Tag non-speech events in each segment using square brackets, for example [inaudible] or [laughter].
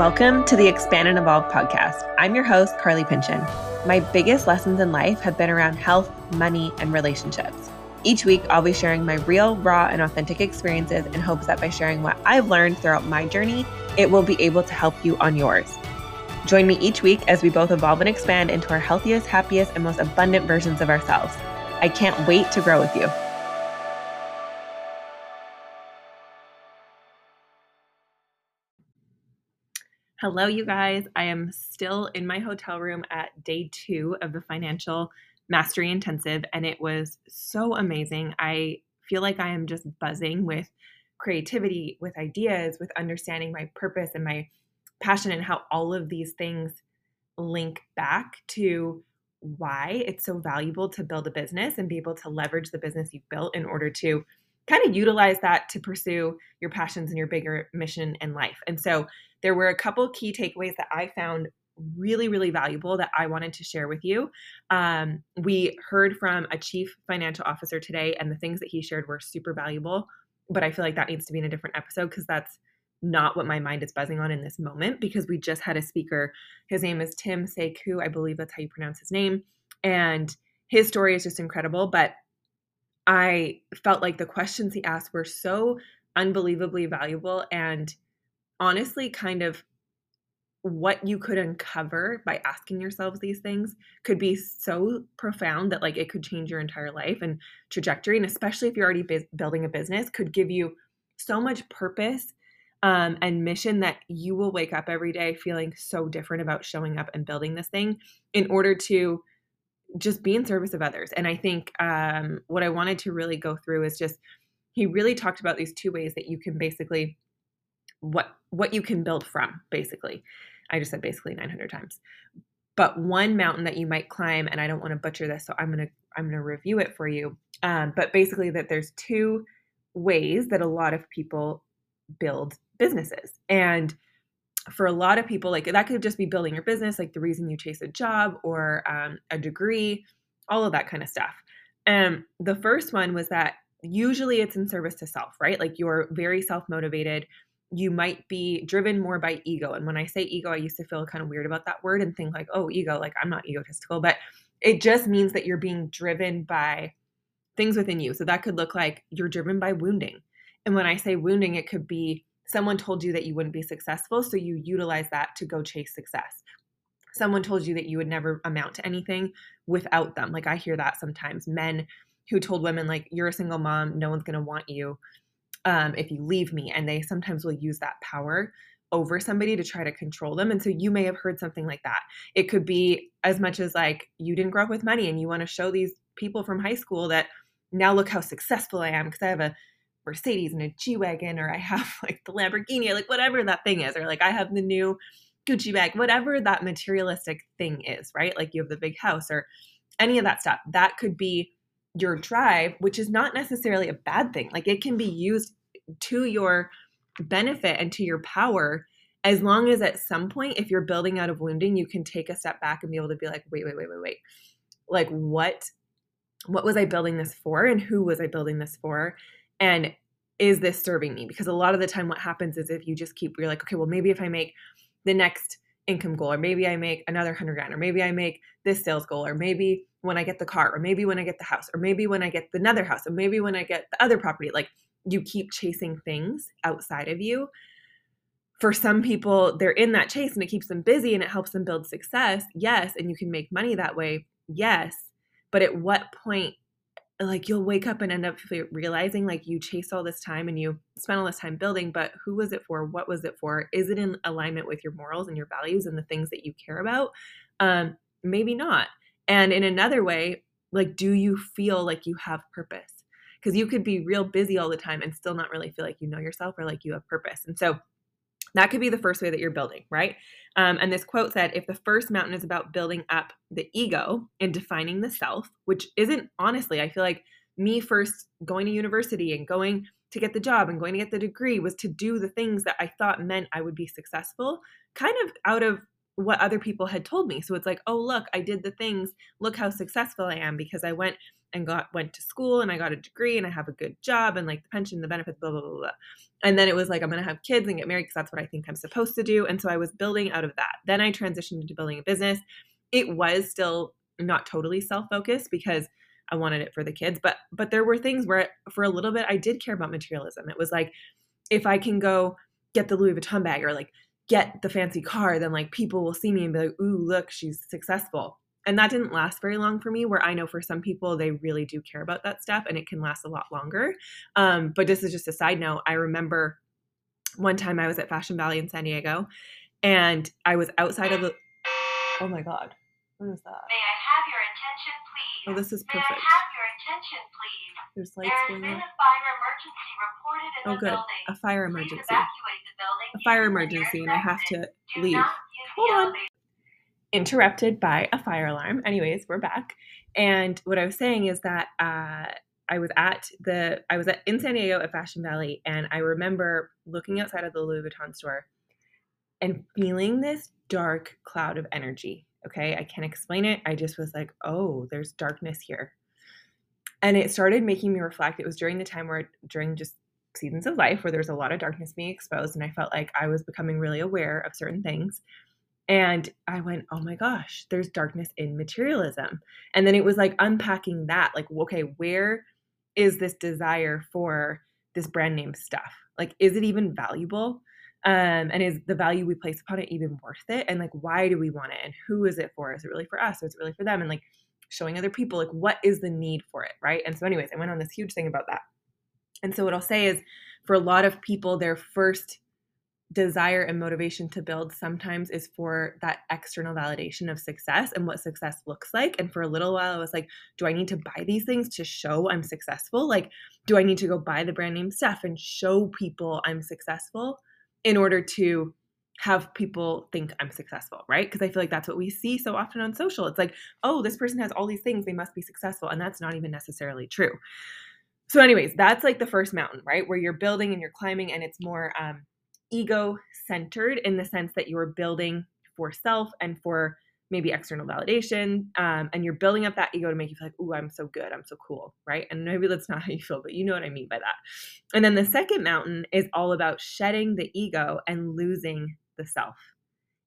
Welcome to the Expand and Evolve podcast. I'm your host, Carly Pynchon. My biggest lessons in life have been around health, money, and relationships. Each week, I'll be sharing my real, raw, and authentic experiences in hopes that by sharing what I've learned throughout my journey, it will be able to help you on yours. Join me each week as we both evolve and expand into our healthiest, happiest, and most abundant versions of ourselves. I can't wait to grow with you. Hello, you guys. I am still in my hotel room at day two of the Financial Mastery Intensive, and it was so amazing. I feel like I am just buzzing with creativity, with ideas, with understanding my purpose and my passion, and how all of these things link back to why it's so valuable to build a business and be able to leverage the business you've built in order to kind of utilize that to pursue your passions and your bigger mission in life. And so there were a couple key takeaways that I found really, really valuable that I wanted to share with you. Um, we heard from a chief financial officer today, and the things that he shared were super valuable. But I feel like that needs to be in a different episode because that's not what my mind is buzzing on in this moment because we just had a speaker. His name is Tim Sae Koo. I believe that's how you pronounce his name. And his story is just incredible. But I felt like the questions he asked were so unbelievably valuable and honestly kind of what you could uncover by asking yourselves these things could be so profound that like it could change your entire life and trajectory and especially if you're already bu- building a business could give you so much purpose um, and mission that you will wake up every day feeling so different about showing up and building this thing in order to just be in service of others and i think um, what i wanted to really go through is just he really talked about these two ways that you can basically what what you can build from basically. I just said basically 900 times. But one mountain that you might climb and i don't want to butcher this so i'm to i'm to review it for you um, but basically that there's two ways that a lot of people build businesses and for a lot of people like that could just be building your business like the reason you chase a job or um, a degree all of that kind of stuff um, the first one was that usually it's in service to self right like you're very self-motivated you might be driven more by ego. And when I say ego, I used to feel kind of weird about that word and think like, oh, ego, like I'm not egotistical, but it just means that you're being driven by things within you. So that could look like you're driven by wounding. And when I say wounding, it could be someone told you that you wouldn't be successful. So you utilize that to go chase success. Someone told you that you would never amount to anything without them. Like I hear that sometimes. Men who told women, like, you're a single mom, no one's to want you um, if you leave me. And they sometimes will use that power over somebody to try to control them. And so you may have heard something like that. It could be as much as like you didn't grow up with money and you want to show these people from high school that now look how successful I am because I have a Mercedes and a G Wagon or I have [laughs] like the Lamborghini or like whatever that thing is, or like I have the new Gucci bag, whatever that materialistic thing is, right? Like you have the big house or any of that stuff. That could be your drive, which is not necessarily a bad thing. Like it can be used to your benefit and to your power as long as at some point if you're building out of wounding you can take a step back and be able to be like wait wait wait wait wait like what what was i building this for and who was i building this for and is this serving me because a lot of the time what happens is if you just keep you're like okay well maybe if i make the next income goal or maybe i make another hundred grand or maybe i make this sales goal or maybe when I get the car, or maybe when I get the house, or maybe when I get another house, or maybe when I get the other property. Like you keep chasing things outside of you. For some people, they're in that chase and it keeps them busy and it helps them build success. Yes. And you can make money that way. Yes. But at what point, like you'll wake up and end up realizing like you chase all this time and you spend all this time building, but who was it for? What was it for? Is it in alignment with your morals and your values and the things that you care about? Um, maybe not and in another way, like, do you feel like you have purpose? Because you could be real busy all the time and still not really feel like you know yourself or like you have purpose. And so that could be the first way that you're building, right? Um, and this quote said if the first mountain is about building up the ego and defining the self, which isn't honestly, I feel like me first going to university and going to get the job and going to get the degree was to do the things that I thought meant I would be successful, kind of out of what other people had told me. So it's like, oh look, I did the things. Look how successful I am because I went and got went to school and I got a degree and I have a good job and like the pension, the benefits, blah blah blah blah. And then it was like I'm gonna have kids and get married because that's what I think I'm supposed to do. And so I was building out of that. Then I transitioned into building a business. It was still not totally self focused because I wanted it for the kids, but but there were things where for a little bit I did care about materialism. It was like if I can go get the Louis Vuitton bag or like get the fancy car, then like people will see me and be like, "Ooh, look, she's successful." And that didn't last very long for me. Where I know for some people they really do care about that stuff, and it can last a lot longer. Um, but this is just a side note. I remember one time I was at Fashion Valley in San Diego, and I was outside of the. Oh my god, what is that? May I have your attention, please? Oh, this is May I perfect. have your attention, please? There's lights going on. a fire emergency reported in Oh, good. building. A fire emergency. evacuate the building A fire even when you're emergency, and I have to Do leave. Hold on. interrupted by a fire alarm. Anyways, we're back. And what I was saying is that uh, I was at the I was at in San Diego at Fashion Valley, and I remember looking outside of the Louis Vuitton store and feeling this dark cloud of energy. Okay, I can't explain it. I just was like, oh, there's darkness here. And it started making me reflect. It was during the time where, during just seasons of life where there's a lot of darkness being exposed, and I felt like I was becoming really aware of certain things. And I went, oh my gosh, there's darkness in materialism. And then it was like unpacking that, like, okay, where is this desire for this brand name stuff? Like, is it even valuable? Um, and is the value we place upon it even worth it? And like, why do we want it? And who is it for? Is it really for us? Or is it really for them? And like showing other people, like, what is the need for it? Right. And so, anyways, I went on this huge thing about that. And so, what I'll say is for a lot of people, their first desire and motivation to build sometimes is for that external validation of success and what success looks like. And for a little while, I was like, do I need to buy these things to show I'm successful? Like, do I need to go buy the brand name stuff and show people I'm successful in order to have people think I'm successful, right? Because I feel like that's what we see so often on social. It's like, oh, this person has all these things, they must be successful. And that's not even necessarily true. So, anyways, that's like the first mountain, right? Where you're building and you're climbing, and it's more um, ego centered in the sense that you are building for self and for maybe external validation. Um, and you're building up that ego to make you feel like, oh, I'm so good, I'm so cool, right? And maybe that's not [laughs] how you feel, but you know what I mean by that. And then the second mountain is all about shedding the ego and losing the self.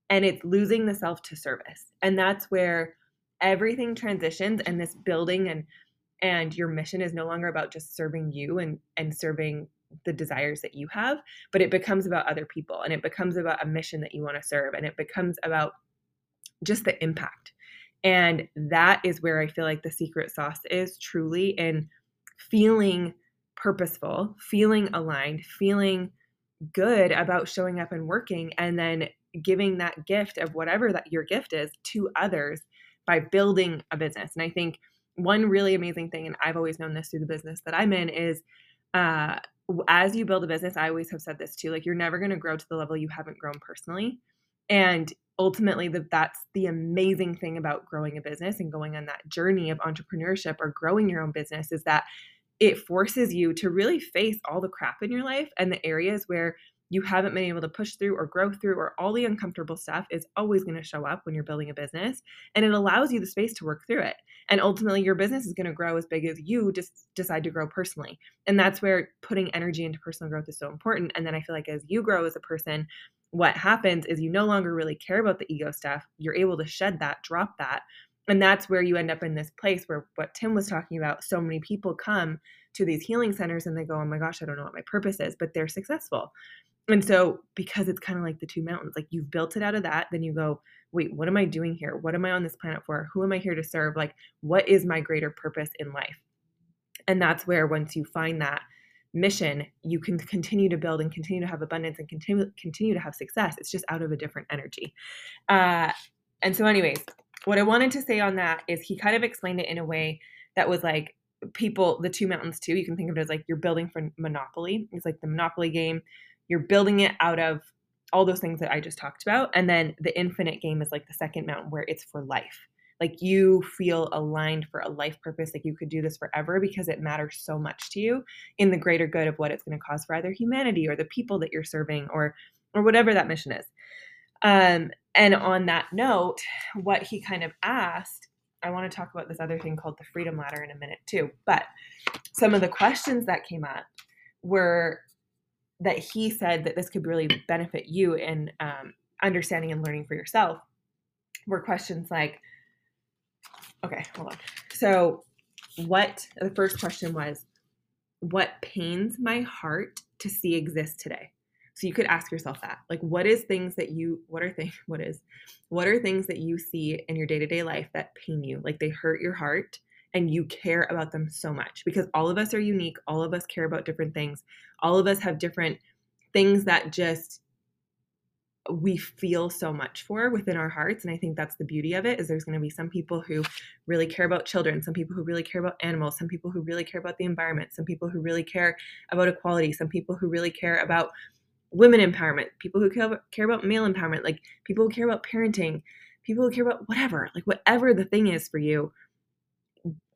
And it's losing the self to service. And that's where everything transitions and this building and and your mission is no longer about just serving you and and serving the desires that you have but it becomes about other people and it becomes about a mission that you want to serve and it becomes about just the impact and that is where i feel like the secret sauce is truly in feeling purposeful feeling aligned feeling good about showing up and working and then giving that gift of whatever that your gift is to others by building a business. And i think one really amazing thing and i've always known this through the business that i'm in is uh, as you build a business i always have said this too like you're never going to grow to the level you haven't grown personally. And ultimately that that's the amazing thing about growing a business and going on that journey of entrepreneurship or growing your own business is that it forces you to really face all the crap in your life and the areas where you haven't been able to push through or grow through or all the uncomfortable stuff is always going to show up when you're building a business and it allows you the space to work through it. And ultimately your business is going to grow as big as you just decide to grow personally and that's where putting energy into personal growth is so important and then i feel like as you grow as a person what happens is you no longer really care about the ego stuff you're able to shed that drop that and that's where you end up in this place where what tim was talking about so many people come to these healing centers and they go oh my gosh i don't know what my purpose is but they're successful. And so because it's kind of like the two mountains like you've built it out of that then you go wait what am i doing here? What am i on this planet for? Who am i here to serve? Like what is my greater purpose in life? And that's where once you find that mission you can continue to build and continue to have abundance and continue continue to have success. It's just out of a different energy. Uh, and so anyways what i wanted to say on that is he kind of explained it in a way that was like people the two mountains too you can think of it as like you're building for monopoly it's like the monopoly game you're building it out of all those things that I just talked about. And then the infinite game is like the second mountain where it's for life. Like you feel aligned for a life purpose, like you could do this forever because it matters so much to you in the greater good of what it's going to cause for either humanity or the people that you're serving or or whatever that mission is. Um, and on that note, what he kind of asked, I want to talk about this other thing called the freedom ladder in a minute too. But some of the questions that came up were that he said that this could really benefit you in um, understanding and learning for yourself were questions like, okay, hold on. So, what the first question was, what pains my heart to see exist today? So you could ask yourself that. Like what is things that you what are things [laughs] what is what are things that you see in your day-to-day life that pain you? Like they hurt your heart and you care about them so much because all of us are unique, all of us care about different things. All of us have different things that just we feel so much for within our hearts and i think that's the beauty of it is there's going to be some people who really care about children some people who really care about animals some people who really care about the environment some people who really care about equality some people who really care about women empowerment people who care about, care about male empowerment like people who care about parenting people who care about whatever like whatever the thing is for you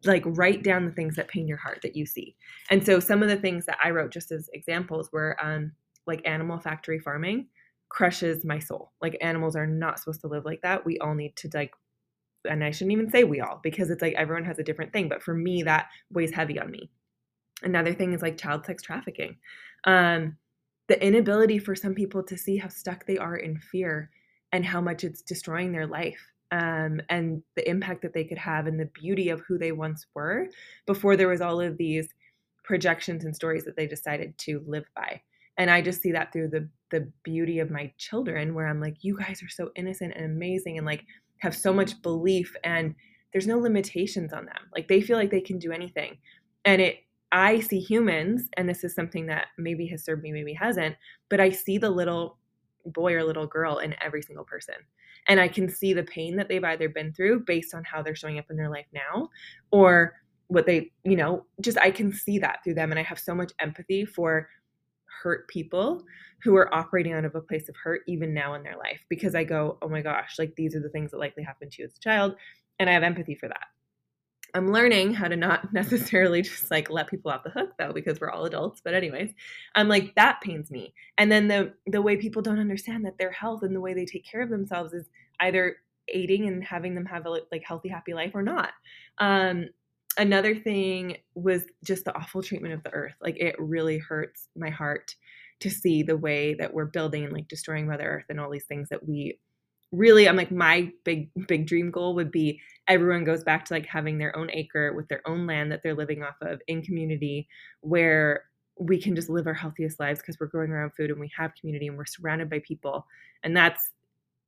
like write down the things that pain your heart that you see and so some of the things that i wrote just as examples were um like animal factory farming crushes my soul. Like animals are not supposed to live like that. We all need to like and I shouldn't even say we all because it's like everyone has a different thing, but for me that weighs heavy on me. Another thing is like child sex trafficking. Um the inability for some people to see how stuck they are in fear and how much it's destroying their life um, and the impact that they could have and the beauty of who they once were before there was all of these projections and stories that they decided to live by. And i just see that through the the beauty of my children where i'm like you guys are so innocent and amazing and like have so much belief and there's no limitations on them. Like they feel like they can do anything. And it i see humans and this is something that maybe has served me maybe hasn't but i see the little boy or little girl in every single person and i can see the pain that they've either been through based on how they're showing up in their life now or what they you know just i can see that through them and i have so much empathy for hurt people who are operating out of a place of hurt even now in their life because I go, oh my gosh, like these are the things that likely happened to you as a child. And I have empathy for that. I'm learning how to not [laughs] necessarily just like let people off the hook though, because we're all adults. But anyways, I'm like that pains me. And then the the way people don't understand that their health and the way they take care of themselves is either aiding and having them have a like healthy, happy life or not. Um, another thing was just the awful treatment of the earth. Like it really hurts my heart to see the way that we're building and like destroying Mother Earth and all these things that we really I'm like my big big dream goal would be everyone goes back to like having their own acre with their own land that they're living off of in community where we can just live our healthiest lives because we're growing our own food and we have community and we're surrounded by people and that's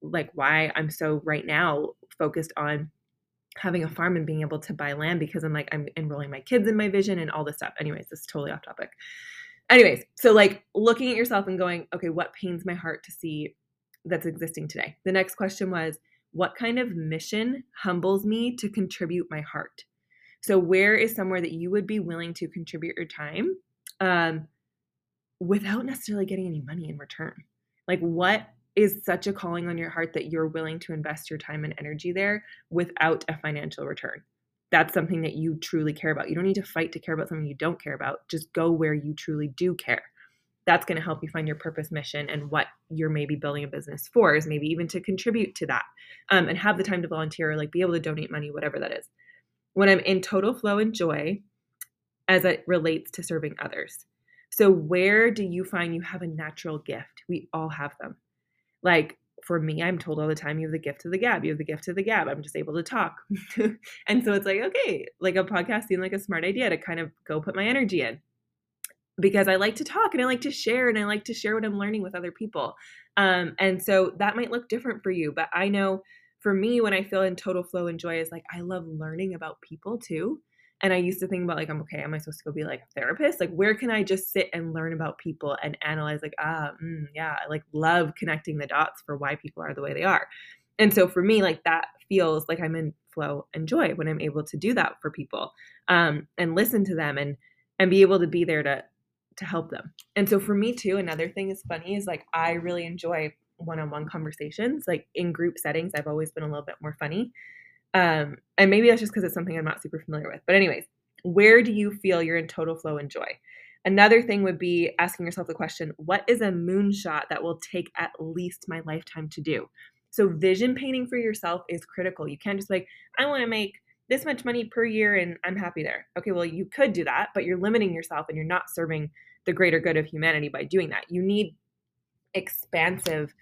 like why I'm so right now focused on having a farm and being able to buy land because I'm like I'm enrolling my kids in my vision and all this stuff. Anyways, this is totally off topic. Anyways, so like looking at yourself and going, okay, what pains my heart to see that's existing today? The next question was, what kind of mission humbles me to contribute my heart? So where is somewhere that you would be willing to contribute your time um, without necessarily getting any money in return? Like what is such a calling on your heart that you're willing to invest your time and energy there without a financial return. That's something that you truly care about. You don't need to fight to care about something you don't care about. Just go where you truly do care. That's going to help you find your purpose, mission, and what you're maybe building a business for is maybe even to contribute to that um, and have the time to volunteer or like be able to donate money, whatever that is. When I'm in total flow and joy as it relates to serving others. So, where do you find you have a natural gift? We all have them like for me, I'm told all the time, you have the gift of the gab. You have the gift of the gab. I'm just able to talk. [laughs] and so it's like, okay, like a podcast seemed like a smart idea to kind of go put my energy in because I like to talk and I like to share and I like to share what I'm learning with other people. Um, and so that might look different for you, but I know for me, when I feel in total flow and joy, is like I love learning about people too. And I used to think about like, I'm okay, am I supposed to go be like a therapist? Like, where can I just sit and learn about people and analyze, like, ah, mm, yeah, I like love connecting the dots for why people are the way they are. And so for me, like that feels like I'm in flow and joy when I'm able to do that for people um, and listen to them and and be able to be there to to help them. And so for me too, another thing is funny is like I really enjoy one-on-one conversations. Like in group settings, I've always been a little bit more funny. Um, and maybe that's just because it's something I'm not super familiar with. But, anyways, where do you feel you're in total flow and joy? Another thing would be asking yourself the question what is a moonshot that will take at least my lifetime to do? So, vision painting for yourself is critical. You can't just like, I want to make this much money per year and I'm happy there. Okay, well, you could do that, but you're limiting yourself and you're not serving the greater good of humanity by doing that. You need expansive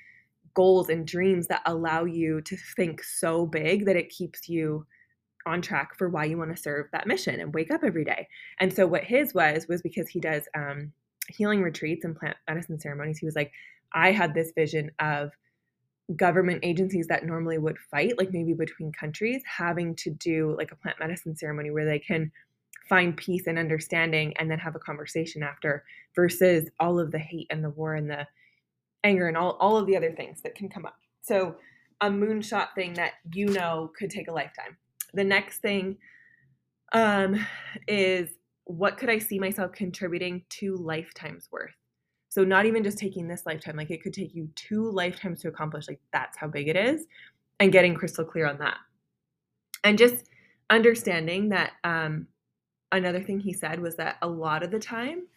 goals and dreams that allow you to think so big that it keeps you on track for why you want to serve that mission and wake up every day. And so what his was was because he does um, healing retreats and plant medicine ceremonies. He was like, I had this vision of government agencies that normally would fight, like maybe between countries, having to do like a plant medicine ceremony where they can find peace and understanding and then have a conversation after versus all of the hate and the war and the anger and all, all of the other things that can come up. So a moonshot thing that you know could take a lifetime. The next thing um, is what could I see myself contributing to lifetimes worth? So not even just taking this lifetime, like it could take you two lifetimes to accomplish. Like that's how big it is, and getting crystal clear on that, and just understanding that. Um, another thing he said was that a lot of the time,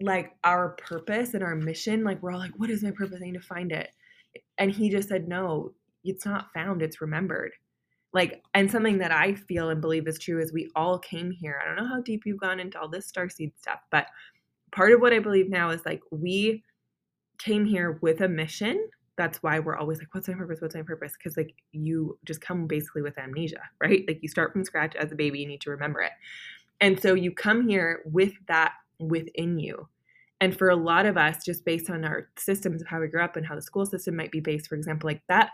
like our purpose and our mission, like we're all like, "What is my purpose? I need to find it," and he just said, "No, it's not found; it's remembered." like and something that i feel and believe is true is we all came here. I don't know how deep you've gone into all this star seed stuff but part of what i believe now is like we came here with a mission. That's why we're always like what's my purpose? What's my purpose? Because like you just come basically with amnesia right? Like you start from scratch as a baby you need to remember it and so you come here with that within you and for a lot of us just based on our systems of how we grew up and how the school system might be based for example like that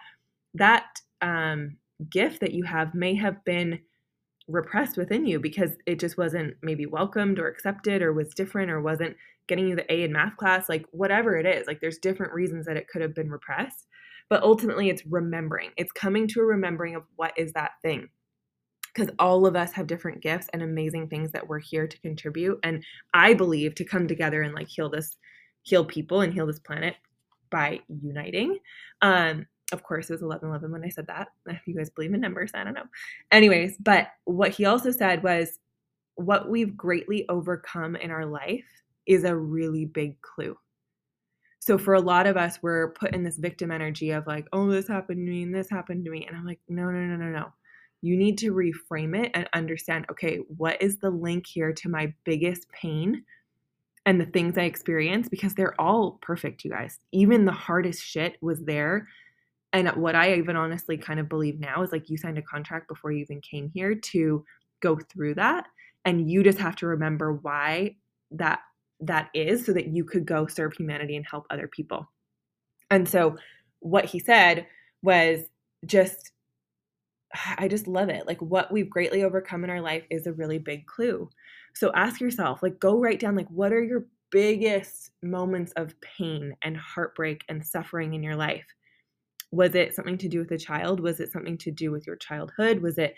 that um gift that you have may have been repressed within you because it just wasn't maybe welcomed or accepted or was different or wasn't getting you the A in math class, like whatever it is. Like there's different reasons that it could have been repressed. But ultimately, it's remembering. It's coming to a remembering of what is that thing. Because all of us have different gifts and amazing things that we're here to contribute. And I believe to come together and like heal this, heal people and heal this planet by uniting. Um, of course, it was 11 11 when I said that. If you guys believe in numbers, I don't know. Anyways, but what he also said was what we've greatly overcome in our life is a really big clue. So for a lot of us, we're put in this victim energy of like, oh, this happened to me and this happened to me. And I'm like, no, no, no, no, no. You need to reframe it and understand, okay, what is the link here to my biggest pain and the things I experience? Because they're all perfect, you guys. Even the hardest shit was there and what I even honestly kind of believe now is like you signed a contract before you even came here to go through that and you just have to remember why that that is so that you could go serve humanity and help other people. And so what he said was just [sighs] I just love it. Like what we've greatly overcome in our life is a really big clue. So ask yourself, like go write down like what are your biggest moments of pain and heartbreak and suffering in your life? was it something to do with a child was it something to do with your childhood was it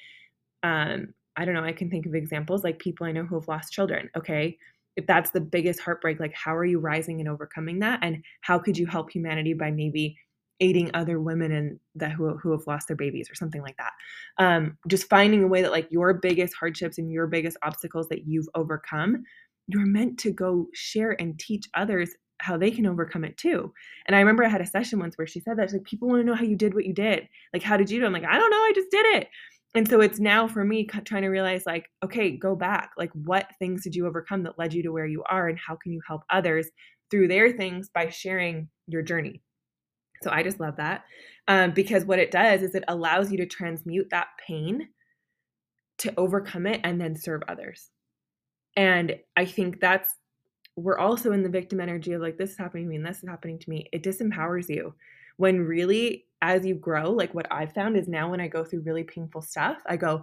um i don't know i can think of examples like people i know who have lost children okay if that's the biggest heartbreak like how are you rising and overcoming that and how could you help humanity by maybe aiding other women and that who, who have lost their babies or something like that um, just finding a way that like your biggest hardships and your biggest obstacles that you've overcome you're meant to go share and teach others how they can overcome it too. And I remember I had a session once where she said that she's like, people want to know how you did what you did. Like, how did you do? I'm like, I don't know, I just did it. And so it's now for me trying to realize, like, okay, go back. Like, what things did you overcome that led you to where you are, and how can you help others through their things by sharing your journey? So I just love that um, because what it does is it allows you to transmute that pain to overcome it and then serve others. And I think that's we're also in the victim energy of like this is happening to me and this is happening to me. It disempowers you when really as you grow like what i've found is now when i go through really painful stuff i go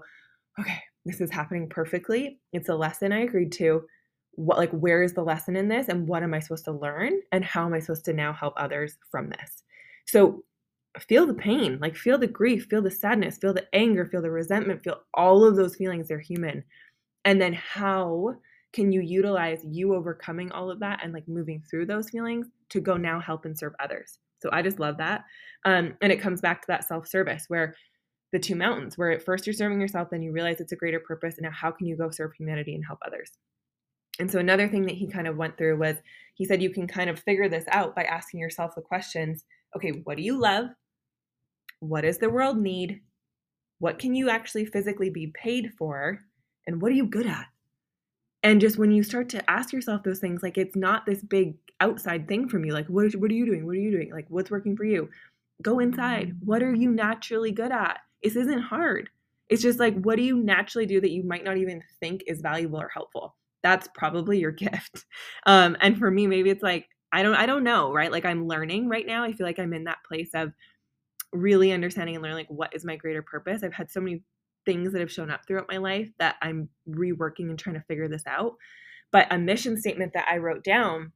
okay this is happening perfectly. It's a lesson i agreed to. What like where is the lesson in this and what am i supposed to learn and how am i supposed to now help others from this so feel the pain like feel the grief feel the sadness feel the anger feel the resentment feel all of those feelings they're human. And then how can you utilize you overcoming all of that and like moving through those feelings to go now help and serve others? So i just love that. Um, and it comes back to that self-service where the two mountains where at first you're serving yourself then you realize it's a greater purpose and now how can you go serve humanity and help others? And so another thing that he kind of went through was he said you can kind of figure this out by asking yourself the questions okay, what do you love? What does the world need? What can you actually physically be paid for? And what are you good at? And just when you start to ask yourself those things, like it's not this big outside thing from you. Like, what, what are you doing? What are you doing? Like, what's working for you? Go inside. What are you naturally good at? This isn't hard. It's just like, what do you naturally do that you might not even think is valuable or helpful? That's probably your [laughs] gift. Um, and for me, maybe it's like, I don't, I don't know, right? Like I'm learning right now. I feel like I'm in that place of really understanding and learning like what is my greater purpose. I've had so many things that have shown up throughout my life that I'm reworking and trying to figure this out. But a mission statement that I wrote down,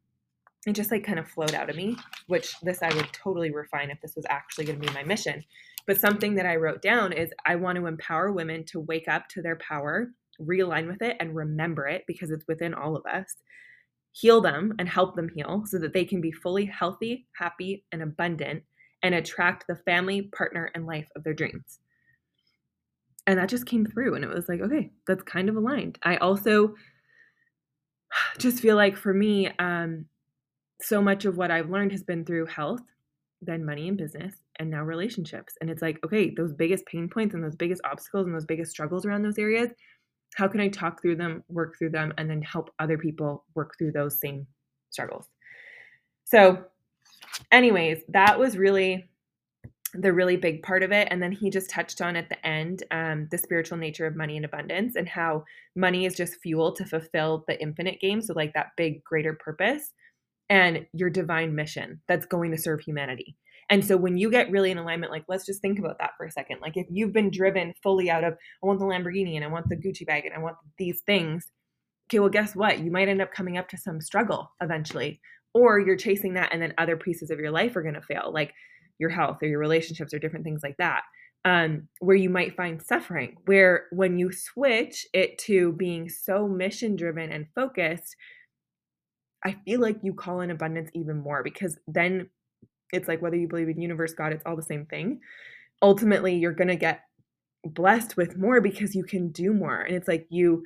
it just like kind of flowed out of me, which this I would totally refine if this was actually going to be my mission. But something that I wrote down is I want to empower women to wake up to their power, realign with it, and remember it because it's within all of us. Heal them and help them heal so that they can be fully healthy, happy, and abundant and attract the family, partner, and life of their dreams. And that just came through, and it was like, okay, that's kind of aligned. I also [sighs] just feel like for me, um, so much of what I've learned has been through health, then money and business, and now relationships. And it's like, okay, those biggest pain points and those biggest obstacles and those biggest struggles around those areas, how can I talk through them, work through them, and then help other people work through those same struggles? So, anyways, that was really the really big part of it. And then he just touched on at the end um, the spiritual nature of money and abundance and how money is just fuel to fulfill the infinite game. So, like that big, greater purpose and your divine mission that's going to serve humanity. And so when you get really in alignment, like let's just think about that for a second. Like if you've been driven fully out of, I want the Lamborghini and I want the Gucci bag and I want these things, okay, well, guess what? You might end up coming up to some struggle eventually, or you're chasing that and then other pieces of your life are going to fail, like your health or your relationships or different things like that. Um, where you might find suffering, where when you switch it to being so mission driven and focused, I feel like you call in abundance even more because then it's like whether you believe in universe, God, it's all the same thing. Ultimately, you're going to get blessed with more because you can do more. And it's like you,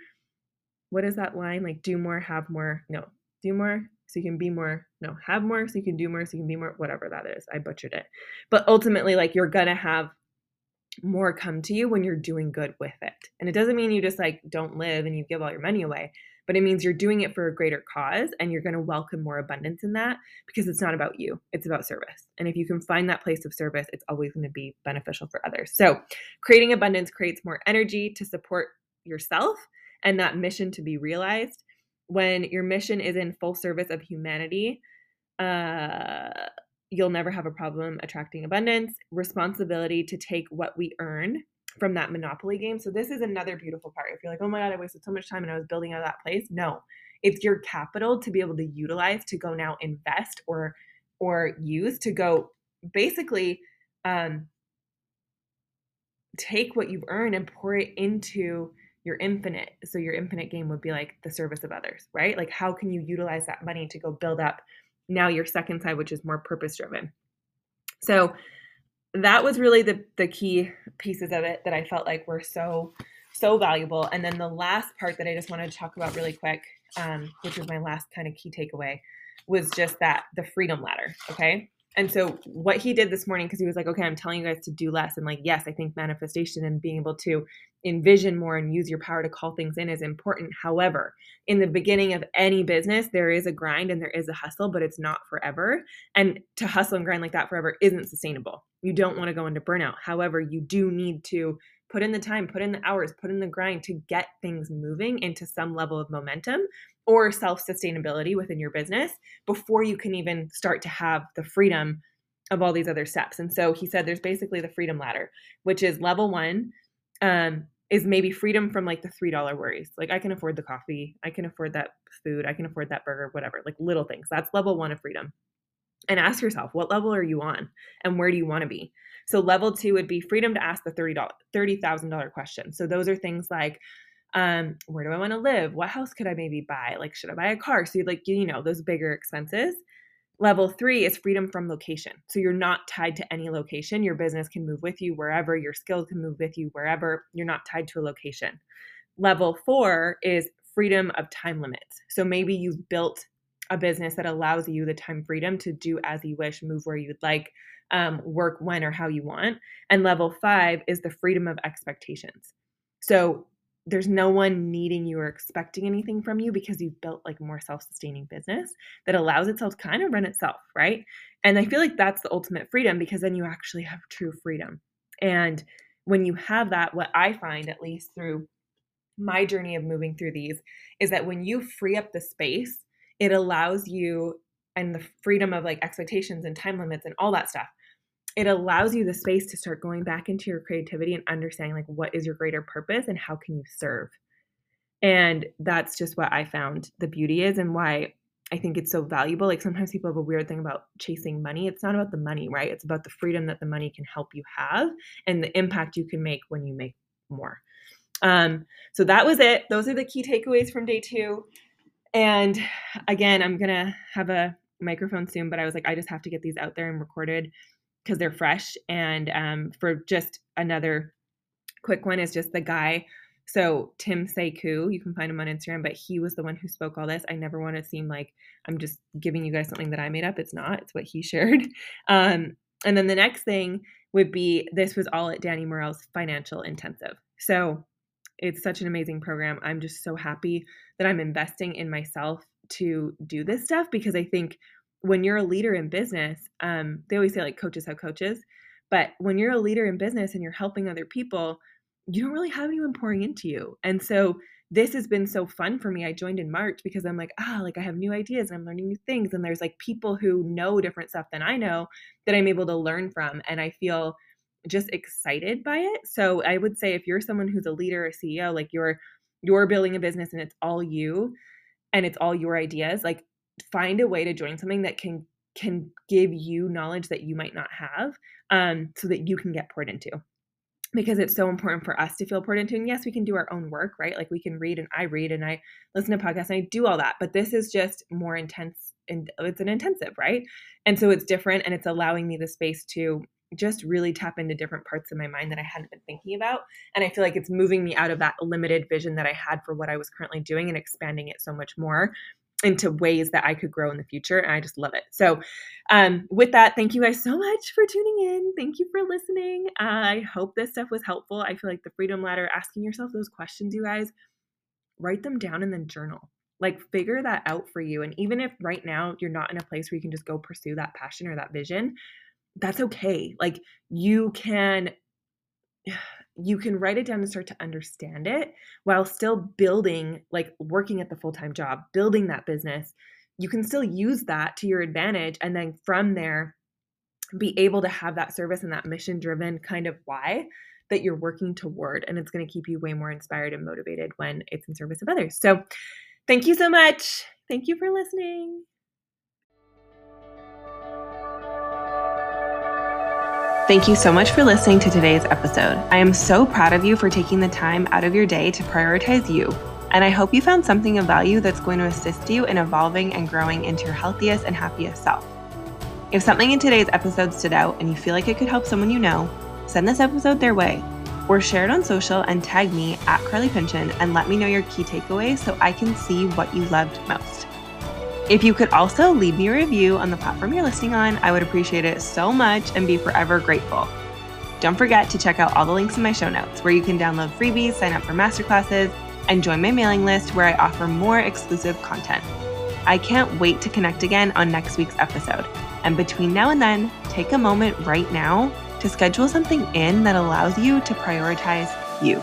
what is that line? Like, do more, have more. No, do more so you can be more. No, have more so you can do more so you can be more, whatever that is. I butchered it. But ultimately, like, you're going to have more come to you when you're doing good with it. And it doesn't mean you just like don't live and you give all your money away but it means you're doing it for a greater cause and you're going to welcome more abundance in that because it's not about you, it's about service. And if you can find that place of service, it's always going to be beneficial for others. So, creating abundance creates more energy to support yourself and that mission to be realized. When your mission is in full service of humanity, uh, you'll never have a problem attracting abundance, responsibility to take what we earn from that monopoly game. So this is another beautiful part. If you're like, oh my God, I wasted so much time and I was building out that place. No, it's your capital to be able to utilize to go now invest or or use to go basically um, take what you've earned and pour it into your infinite. So your infinite game would be like the service of others, right? Like how can you utilize that money to go build up now your second side, which is more purpose driven. So that was really the the key pieces of it that I felt like were so so valuable. And then the last part that I just wanted to talk about really quick, um, which was my last kind of key takeaway, was just that the freedom ladder. Okay. And so what he did this morning, because he was like, okay, I'm telling you guys to do less. And like, yes, I think manifestation and being able to envision more and use your power to call things in is important. However, in the beginning of any business, there is a grind and there is a hustle, but it's not forever. And to hustle and grind like that forever isn't sustainable. You don't want to go into burnout. However, you do need to put in the time, put in the hours, put in the grind to get things moving into some level of momentum or self sustainability within your business before you can even start to have the freedom of all these other steps. And so he said there's basically the freedom ladder, which is level one um, is maybe freedom from like the $3 worries. Like I can afford the coffee, I can afford that food, I can afford that burger, whatever, like little things. That's level one of freedom. And ask yourself, what level are you on and where do you want to be? So level two would be freedom to ask the $30, $30,000 question. So those are things like, um, where do I want to live? What house could I maybe buy? Like, should I buy a car? So like, you know, those bigger expenses. Level three is freedom from location. So you're not tied to any location. Your business can move with you wherever, your skills can move with you wherever. You're not tied to a location. Level four is freedom of time limits. So maybe you've built a business that allows you the time freedom to do as you wish, move where you'd like, um, work when or how you want. And level five is the freedom of expectations. So there's no one needing you or expecting anything from you because you've built like more self-sustaining business that allows itself to kind of run itself, right? And I feel like that's the ultimate freedom because then you actually have true freedom. And when you have that, what I find, at least through my journey of moving through these, is that when you free up the space, it allows you and the freedom of like expectations and time limits and all that stuff it allows you the space to start going back into your creativity and understanding like what is your greater purpose and how can you serve? And that's just what i found the beauty is and why i think it's so valuable. Like sometimes people have a weird thing about chasing money. It's not about the money right? It's about the freedom that the money can help you have and the impact you can make when you make more. Um so that was it. Those are the key takeaways from day two. And again i'm gonna have a microphone soon but i was like i just have to get these out there and recorded because they're fresh. And um, for just another quick one is just the guy. So Tim Sae Koo, you can find him on Instagram, but he was the one who spoke all this. I never want to seem like I'm just giving you guys something that I made up. It's not. It's what he [laughs] shared. Um, and then the next thing would be this was all at Danny Morel's financial intensive. So it's such an amazing program. I'm just so happy that I'm investing in myself to do this stuff because I think when you're a leader in business, um, they always say like coaches have coaches, but when you're a leader in business and you're helping other people, you don't really have anyone pouring into you. And so this has been so fun for me. I joined in March because I'm like, ah, like I have new ideas and I'm learning new things. And there's like people who know different stuff than I know that I'm able to learn from. And I feel just excited by it. So I would say if you're someone who's a leader, a CEO, like you're you're building a business and it's all you and it's all your ideas, like find a way to join something that can can give you knowledge that you might not have um, so that you can get poured into. Because it's so important for us to feel poured into and yes we can do our own work right? Like we can read and i read and i listen to podcasts and i do all that but this is just more intense and it's an intensive right? And so it's different and it's allowing me the space to just really tap into different parts of my mind that I hadn't been thinking about. And I feel like it's moving me out of that limited vision that I had for what I was currently doing and expanding it so much more into ways that I could grow in the future. And I just love it. So, um, with that, thank you guys so much for tuning in. Thank you for listening. I hope this stuff was helpful. I feel like the Freedom Ladder, asking yourself those questions, you guys, write them down and then journal. Like, figure that out for you. And even if right now you're not in a place where you can just go pursue that passion or that vision, that's okay. Like, you can you can write it down and start to understand it while still building, like working at the full time job, building that business. You can still use that to your advantage. And then from there, be able to have that service and that mission driven kind of why that you're working toward. And it's going to keep you way more inspired and motivated when it's in service of others. So, thank you so much. Thank you for listening. Thank you so much for listening to today's episode. I am so proud of you for taking the time out of your day to prioritize you. And I hope you found something of value that's going to assist you in evolving and growing into your healthiest and happiest self. If something in today's episode stood out and you feel like it could help someone you know, send this episode their way or share it on social and tag me at Carly Pynchon and let me know your key takeaways so I can see what you loved most. If you could also leave me a review on the platform you're listening on, I would appreciate it so much and be forever grateful. Don't forget to check out all the links in my show notes where you can download freebies, sign up for masterclasses, and join my mailing list where I offer more exclusive content. I can't wait to connect again on next week's episode. And between now and then, take a moment right now to schedule something in that allows you to prioritize you.